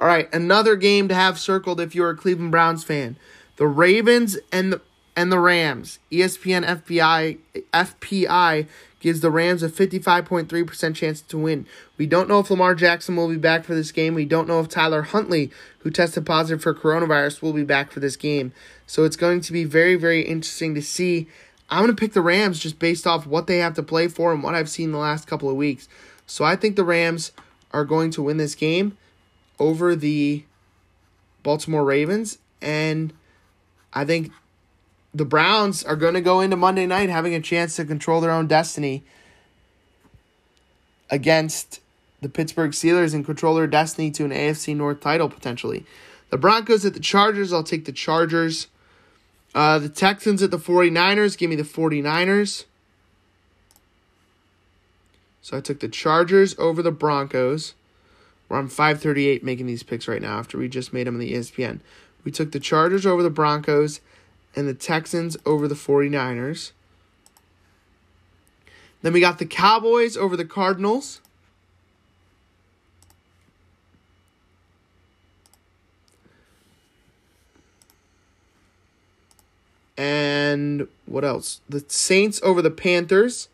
All right, another game to have circled if you're a Cleveland Browns fan. The Ravens and the and the Rams. ESPN FPI FPI gives the Rams a 55.3% chance to win. We don't know if Lamar Jackson will be back for this game. We don't know if Tyler Huntley, who tested positive for coronavirus, will be back for this game. So it's going to be very, very interesting to see. I'm going to pick the Rams just based off what they have to play for and what I've seen the last couple of weeks. So I think the Rams are going to win this game over the Baltimore Ravens. And I think the Browns are going to go into Monday night having a chance to control their own destiny against the Pittsburgh Steelers and control their destiny to an AFC North title potentially. The Broncos at the Chargers, I'll take the Chargers. Uh, the Texans at the 49ers, give me the 49ers. So I took the Chargers over the Broncos. We're on 538 making these picks right now after we just made them in the ESPN. We took the Chargers over the Broncos and the Texans over the 49ers. Then we got the Cowboys over the Cardinals. And what else? The Saints over the Panthers.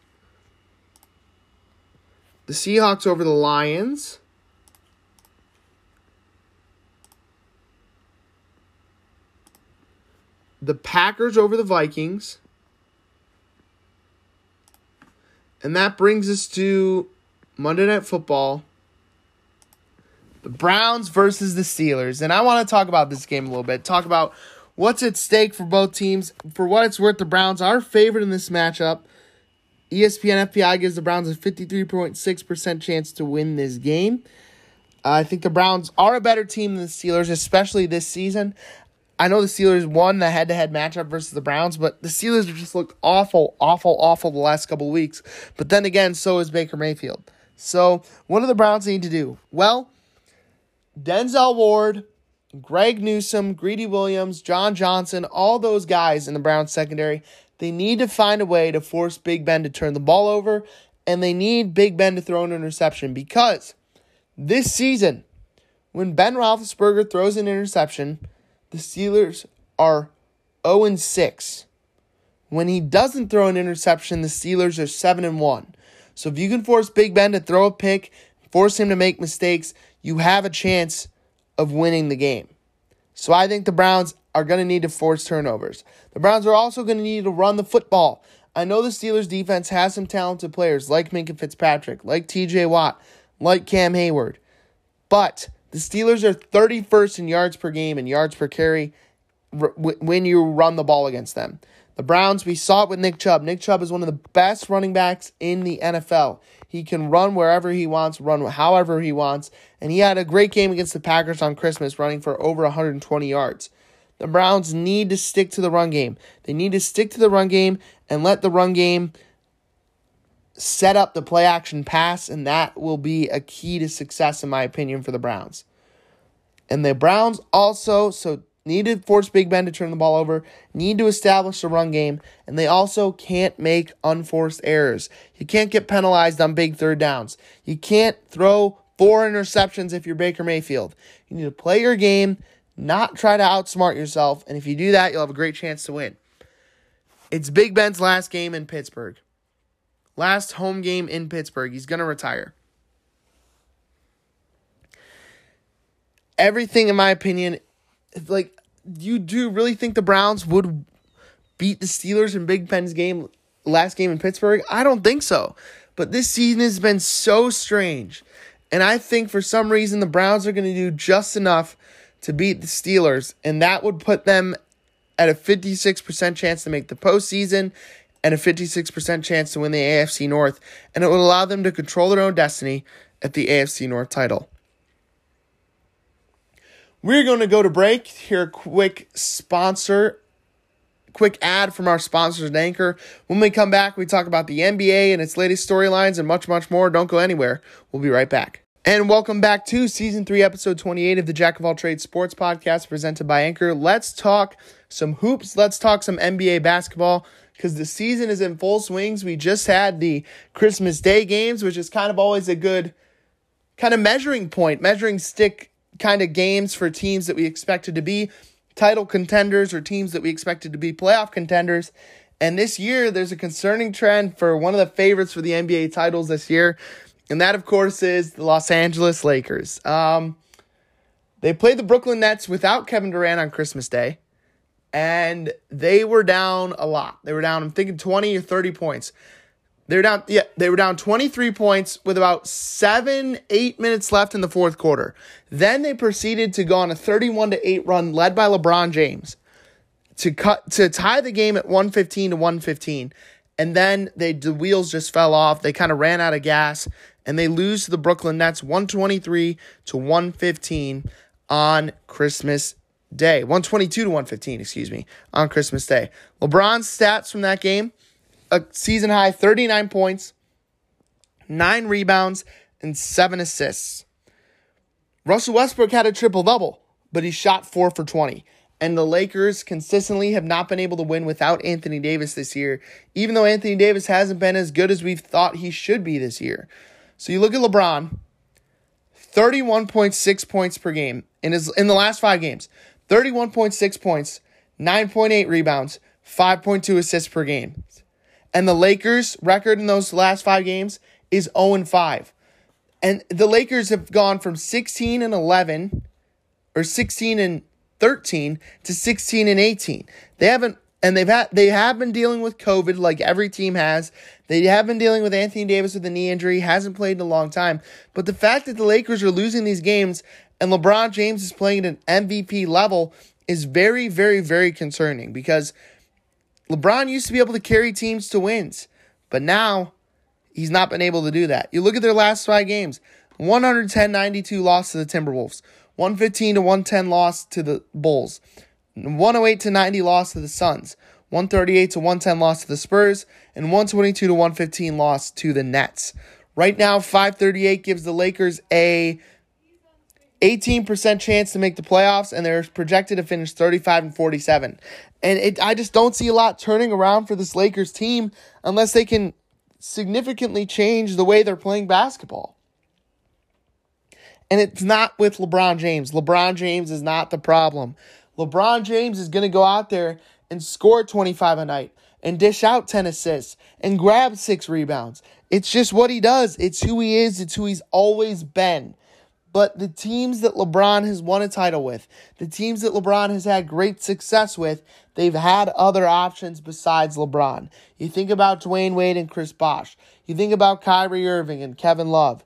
The Seahawks over the Lions. The Packers over the Vikings. And that brings us to Monday Night Football. The Browns versus the Steelers. And I want to talk about this game a little bit. Talk about what's at stake for both teams. For what it's worth, the Browns are favored in this matchup. ESPN FPI gives the Browns a 53.6% chance to win this game. I think the Browns are a better team than the Steelers, especially this season. I know the Steelers won the head to head matchup versus the Browns, but the Steelers have just looked awful, awful, awful the last couple weeks. But then again, so is Baker Mayfield. So, what do the Browns need to do? Well, Denzel Ward, Greg Newsome, Greedy Williams, John Johnson, all those guys in the Browns secondary, they need to find a way to force Big Ben to turn the ball over, and they need Big Ben to throw an interception because this season, when Ben Roethlisberger throws an interception, the Steelers are 0 and 6. When he doesn't throw an interception, the Steelers are 7 and 1. So if you can force Big Ben to throw a pick, force him to make mistakes, you have a chance of winning the game. So I think the Browns are going to need to force turnovers. The Browns are also going to need to run the football. I know the Steelers defense has some talented players like Minkah Fitzpatrick, like TJ Watt, like Cam Heyward. But the Steelers are 31st in yards per game and yards per carry when you run the ball against them. The Browns, we saw it with Nick Chubb. Nick Chubb is one of the best running backs in the NFL. He can run wherever he wants, run however he wants, and he had a great game against the Packers on Christmas, running for over 120 yards. The Browns need to stick to the run game. They need to stick to the run game and let the run game set up the play action pass, and that will be a key to success, in my opinion, for the Browns. And the Browns also, so need to force Big Ben to turn the ball over, need to establish a run game, and they also can't make unforced errors. You can't get penalized on big third downs. You can't throw four interceptions if you're Baker Mayfield. You need to play your game, not try to outsmart yourself, and if you do that, you'll have a great chance to win. It's Big Ben's last game in Pittsburgh. Last home game in Pittsburgh. He's going to retire. Everything, in my opinion, like, you do really think the Browns would beat the Steelers in Big Ben's game, last game in Pittsburgh? I don't think so. But this season has been so strange. And I think for some reason the Browns are going to do just enough to beat the Steelers. And that would put them at a 56% chance to make the postseason and a 56% chance to win the AFC North. And it would allow them to control their own destiny at the AFC North title. We're going to go to break. Here, a quick sponsor, quick ad from our sponsors at Anchor. When we come back, we talk about the NBA and its latest storylines and much, much more. Don't go anywhere. We'll be right back. And welcome back to season three, episode 28 of the Jack of All Trades Sports Podcast presented by Anchor. Let's talk some hoops. Let's talk some NBA basketball because the season is in full swings. We just had the Christmas Day games, which is kind of always a good kind of measuring point, measuring stick kind of games for teams that we expected to be title contenders or teams that we expected to be playoff contenders. And this year, there's a concerning trend for one of the favorites for the NBA titles this year. And that, of course, is the Los Angeles Lakers. Um, they played the Brooklyn Nets without Kevin Durant on Christmas Day. And they were down a lot. They were down, I'm thinking 20 or 30 points. They were down, yeah, they were down 23 points with about seven, eight minutes left in the fourth quarter. Then they proceeded to go on a 31 to 8 run led by LeBron James to cut to tie the game at 115 to 115. And then they the wheels just fell off. They kind of ran out of gas and they lose to the Brooklyn Nets 123 to 115 on Christmas Day. 122 to 115, excuse me, on Christmas Day. LeBron's stats from that game a season high 39 points, nine rebounds, and seven assists. Russell Westbrook had a triple double, but he shot four for 20. And the Lakers consistently have not been able to win without Anthony Davis this year, even though Anthony Davis hasn't been as good as we've thought he should be this year. So you look at LeBron, 31.6 points per game in his in the last 5 games. 31.6 points, 9.8 rebounds, 5.2 assists per game. And the Lakers' record in those last five games is 0 5. And the Lakers have gone from 16 and 11 or 16 and 13 to 16 and 18. They haven't and they've had they have been dealing with COVID like every team has. They have been dealing with Anthony Davis with a knee injury, hasn't played in a long time. But the fact that the Lakers are losing these games and LeBron James is playing at an MVP level is very, very, very concerning because LeBron used to be able to carry teams to wins, but now he's not been able to do that. You look at their last five games 110 92 loss to the Timberwolves, 115 to 110 loss to the Bulls, 108 to 90 loss to the Suns, 138 to 110 loss to the Spurs, and 122 to 115 loss to the Nets. Right now, 538 gives the Lakers a 18% chance to make the playoffs, and they're projected to finish 35 and 47. And it, I just don't see a lot turning around for this Lakers team unless they can significantly change the way they're playing basketball. And it's not with LeBron James. LeBron James is not the problem. LeBron James is going to go out there and score 25 a night and dish out 10 assists and grab six rebounds. It's just what he does. It's who he is. It's who he's always been. But the teams that LeBron has won a title with, the teams that LeBron has had great success with, they've had other options besides LeBron. You think about Dwyane Wade and Chris Bosh. You think about Kyrie Irving and Kevin Love.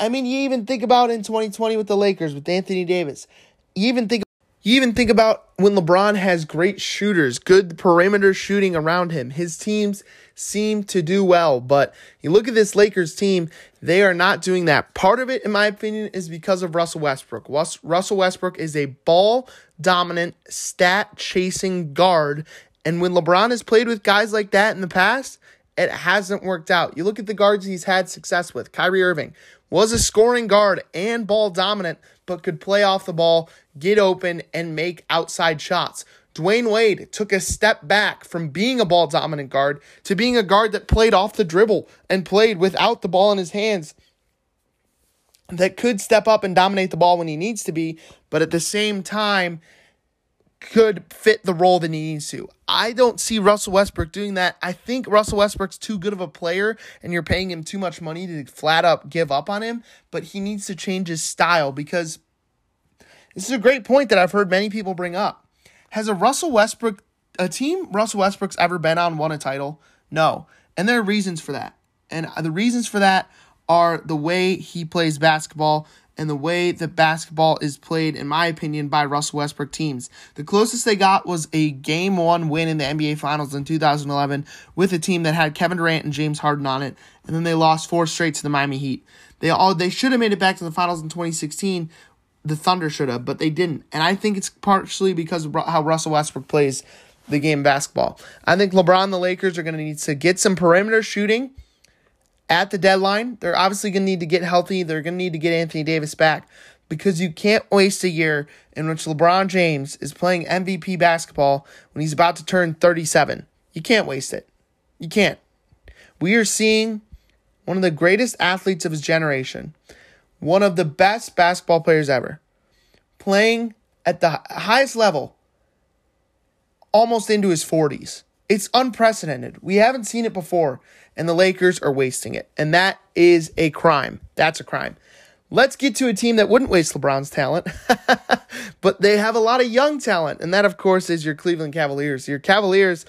I mean, you even think about in 2020 with the Lakers with Anthony Davis. You even think you even think about when LeBron has great shooters, good perimeter shooting around him. His teams seem to do well, but you look at this Lakers team, they are not doing that. Part of it, in my opinion, is because of Russell Westbrook. Russell Westbrook is a ball dominant, stat chasing guard. And when LeBron has played with guys like that in the past, it hasn't worked out. You look at the guards he's had success with. Kyrie Irving was a scoring guard and ball dominant, but could play off the ball, get open, and make outside shots. Dwyane Wade took a step back from being a ball dominant guard to being a guard that played off the dribble and played without the ball in his hands. That could step up and dominate the ball when he needs to be, but at the same time, could fit the role that he needs to. I don't see Russell Westbrook doing that. I think Russell Westbrook's too good of a player and you're paying him too much money to flat up give up on him, but he needs to change his style because this is a great point that I've heard many people bring up. Has a Russell Westbrook a team Russell Westbrook's ever been on won a title? No. And there are reasons for that. And the reasons for that are the way he plays basketball and the way that basketball is played, in my opinion, by Russell Westbrook teams. The closest they got was a game one win in the NBA Finals in 2011 with a team that had Kevin Durant and James Harden on it, and then they lost four straight to the Miami Heat. They all they should have made it back to the finals in 2016. The Thunder should have, but they didn't. And I think it's partially because of how Russell Westbrook plays the game basketball. I think LeBron and the Lakers are going to need to get some perimeter shooting at the deadline. They're obviously going to need to get healthy. They're going to need to get Anthony Davis back because you can't waste a year in which LeBron James is playing MVP basketball when he's about to turn 37. You can't waste it. You can't. We are seeing one of the greatest athletes of his generation, one of the best basketball players ever, playing at the highest level almost into his 40s. It's unprecedented. We haven't seen it before and the Lakers are wasting it. And that is a crime. That's a crime. Let's get to a team that wouldn't waste LeBron's talent, but they have a lot of young talent. And that, of course, is your Cleveland Cavaliers. Your Cavaliers,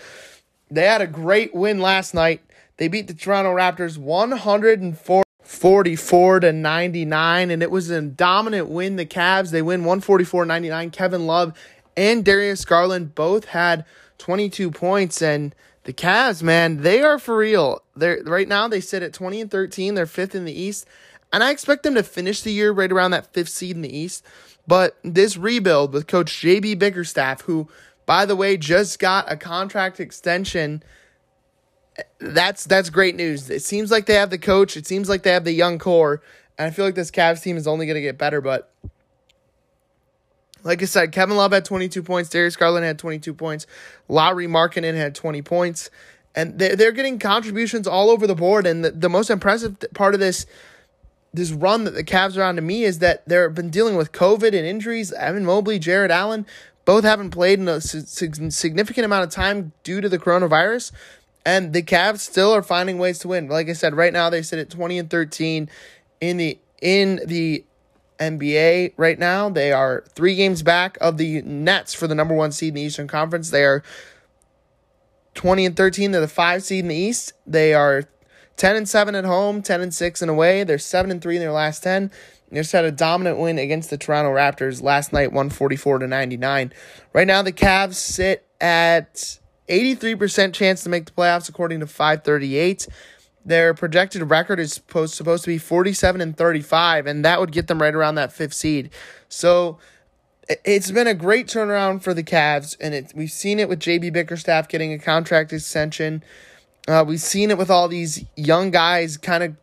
they had a great win last night. They beat the Toronto Raptors 144 to 99, and it was a dominant win. The Cavs, they win 144 99. Kevin Love and Darius Garland both had 22 points, and the Cavs, man, they are for real. They're right now they sit at 20 and 13. They're fifth in the East. And I expect them to finish the year right around that fifth seed in the East. But this rebuild with Coach JB Bickerstaff, who, by the way, just got a contract extension. That's that's great news. It seems like they have the coach. It seems like they have the young core. And I feel like this Cavs team is only going to get better. But like I said, Kevin Love had 22 points. Darius Garland had 22 points. Lauri Markkanen had 20 points. And they're, they're getting contributions all over the board. And the, the most impressive part of this this run that the Cavs are on to me is that they've been dealing with COVID and injuries. Evan Mobley, Jarrett Allen, both haven't played in a significant amount of time due to the coronavirus. And the Cavs still are finding ways to win. Like I said, right now they sit at 20 and 13 in the in the NBA right now. They are three games back of the Nets for the number one seed in the Eastern Conference. They are 20 and 13. They're the five seed in the East. They are 10 and 7 at home, 10 and 6 in away. They're 7 and 3 in their last 10. They just had a dominant win against the Toronto Raptors last night, 144 to 99. Right now, the Cavs sit at 83% chance to make the playoffs, according to 538. Their projected record is supposed, supposed to be 47 and 35, and that would get them right around that fifth seed. So it's been a great turnaround for the Cavs, and it, we've seen it with JB Bickerstaff getting a contract extension. Uh, we've seen it with all these young guys kind of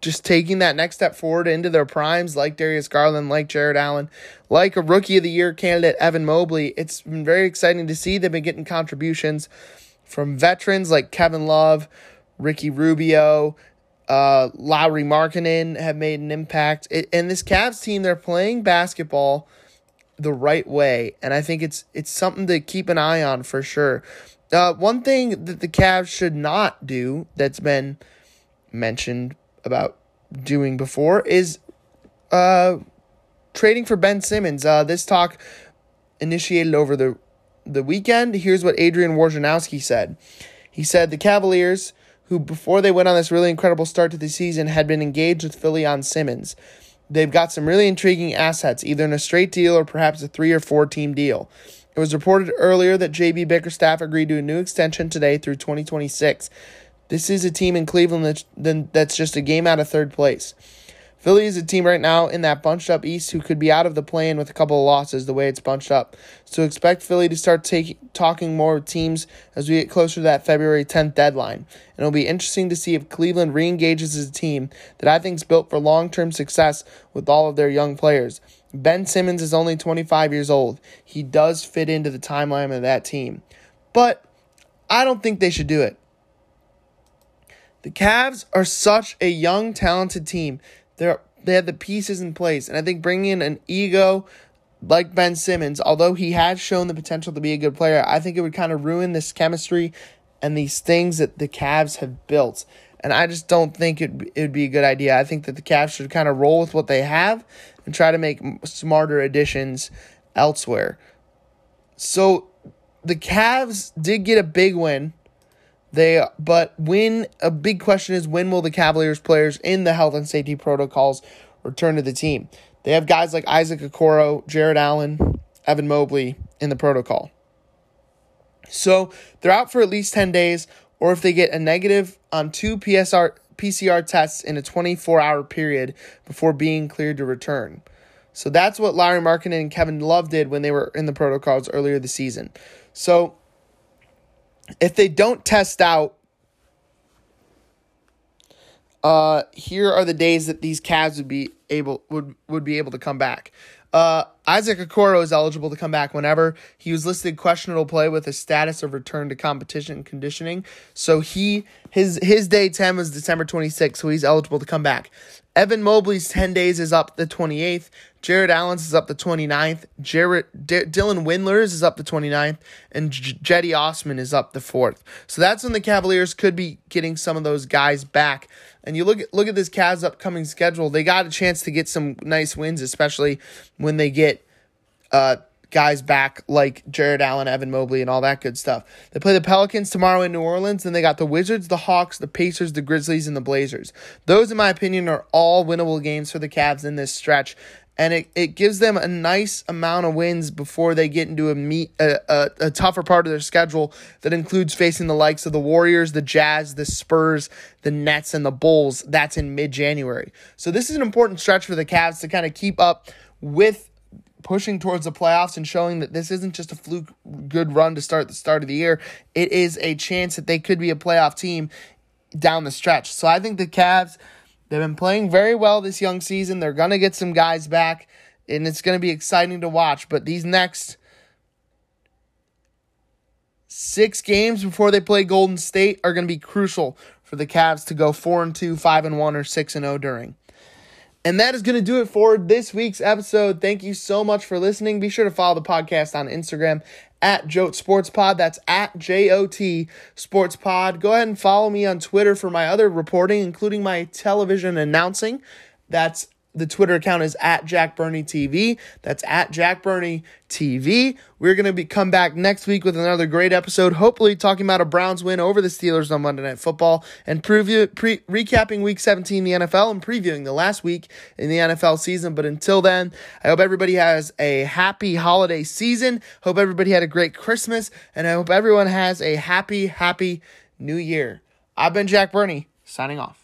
just taking that next step forward into their primes, like Darius Garland, like Jarrett Allen, like a Rookie of the Year candidate, Evan Mobley. It's been very exciting to see. They've been getting contributions from veterans like Kevin Love, Ricky Rubio, uh, Lauri Markkanen have made an impact. It, and this Cavs team, they're playing basketball the right way, and I think it's it's something to keep an eye on for sure. Uh, one thing that the Cavs should not do that's been mentioned about doing before is uh, trading for Ben Simmons. Uh, this talk initiated over the the weekend. Here's what Adrian Wojnarowski said. He said the Cavaliers, who before they went on this really incredible start to the season, had been engaged with Philly on Simmons. They've got some really intriguing assets, either in a straight deal or perhaps a three or four team deal. It was reported earlier that JB Bickerstaff agreed to a new extension today through 2026. This is a team in Cleveland that's just a game out of third place. Philly is a team right now in that bunched up East who could be out of the play in with a couple of losses the way it's bunched up. So expect Philly to start take, talking more with teams as we get closer to that February 10th deadline. And it'll be interesting to see if Cleveland re-engages as a team that I think is built for long-term success with all of their young players. Ben Simmons is only 25 years old. He does fit into the timeline of that team. But I don't think they should do it. The Cavs are such a young, talented team they they have the pieces in place, and I think bringing in an ego like Ben Simmons, although he has shown the potential to be a good player, I think it would kind of ruin this chemistry and these things that the Cavs have built. And I just don't think it it would be a good idea. I think that the Cavs should kind of roll with what they have and try to make smarter additions elsewhere. So the Cavs did get a big win they but when a big question is when will the Cavaliers players in the health and safety protocols return to the team? They have guys like Isaac Okoro, Jarrett Allen, Evan Mobley in the protocol. So they're out for at least 10 days, or if they get a negative on two PSR, PCR tests in a 24 hour period before being cleared to return. So that's what Larry Markkanen and Kevin Love did when they were in the protocols earlier this season. So if they don't test out, uh, here are the days that these Cavs would be able would would be able to come back. Uh, Isaac Okoro is eligible to come back whenever. He was listed questionable play with a status of return to competition conditioning. So he his his day 10 was December 26th, so he's eligible to come back. Evan Mobley's 10 days is up the 28th. Jarrett Allen's is up the 29th. Jarrett D- Dylan Windler's is up the 29th. And J- Cedi Osman is up the 4th. So that's when the Cavaliers could be getting some of those guys back. And you look at look at this Cavs upcoming schedule. They got a chance to get some nice wins, especially when they get uh, guys back like Jarrett Allen, Evan Mobley, and all that good stuff. They play the Pelicans tomorrow in New Orleans. Then they got the Wizards, the Hawks, the Pacers, the Grizzlies, and the Blazers. Those, in my opinion, are all winnable games for the Cavs in this stretch. And it, it gives them a nice amount of wins before they get into a meet a, a, a tougher part of their schedule that includes facing the likes of the Warriors, the Jazz, the Spurs, the Nets, and the Bulls. That's in mid January. So this is an important stretch for the Cavs to kind of keep up with pushing towards the playoffs and showing that this isn't just a fluke good run to start the start of the year. It is a chance that they could be a playoff team down the stretch. So I think the Cavs they've been playing very well this young season. They're going to get some guys back and it's going to be exciting to watch, but these next 6 games before they play Golden State are going to be crucial for the Cavs to go 4 and 2, 5 and 1 or 6 and 0 during. And that is going to do it for this week's episode. Thank you so much for listening. Be sure to follow the podcast on Instagram at JOAT Sports Pod. That's at J O T Sports Pod. Go ahead and follow me on Twitter for my other reporting, including my television announcing. That's the Twitter account is at Jack Burney TV. That's at Jack Burney TV. We're going to be come back next week with another great episode, hopefully talking about a Browns win over the Steelers on Monday Night Football and preview, pre, recapping week 17 in the NFL and previewing the last week in the NFL season. But until then, I hope everybody has a happy holiday season. Hope everybody had a great Christmas and I hope everyone has a happy, happy new year. I've been Jack Burney signing off.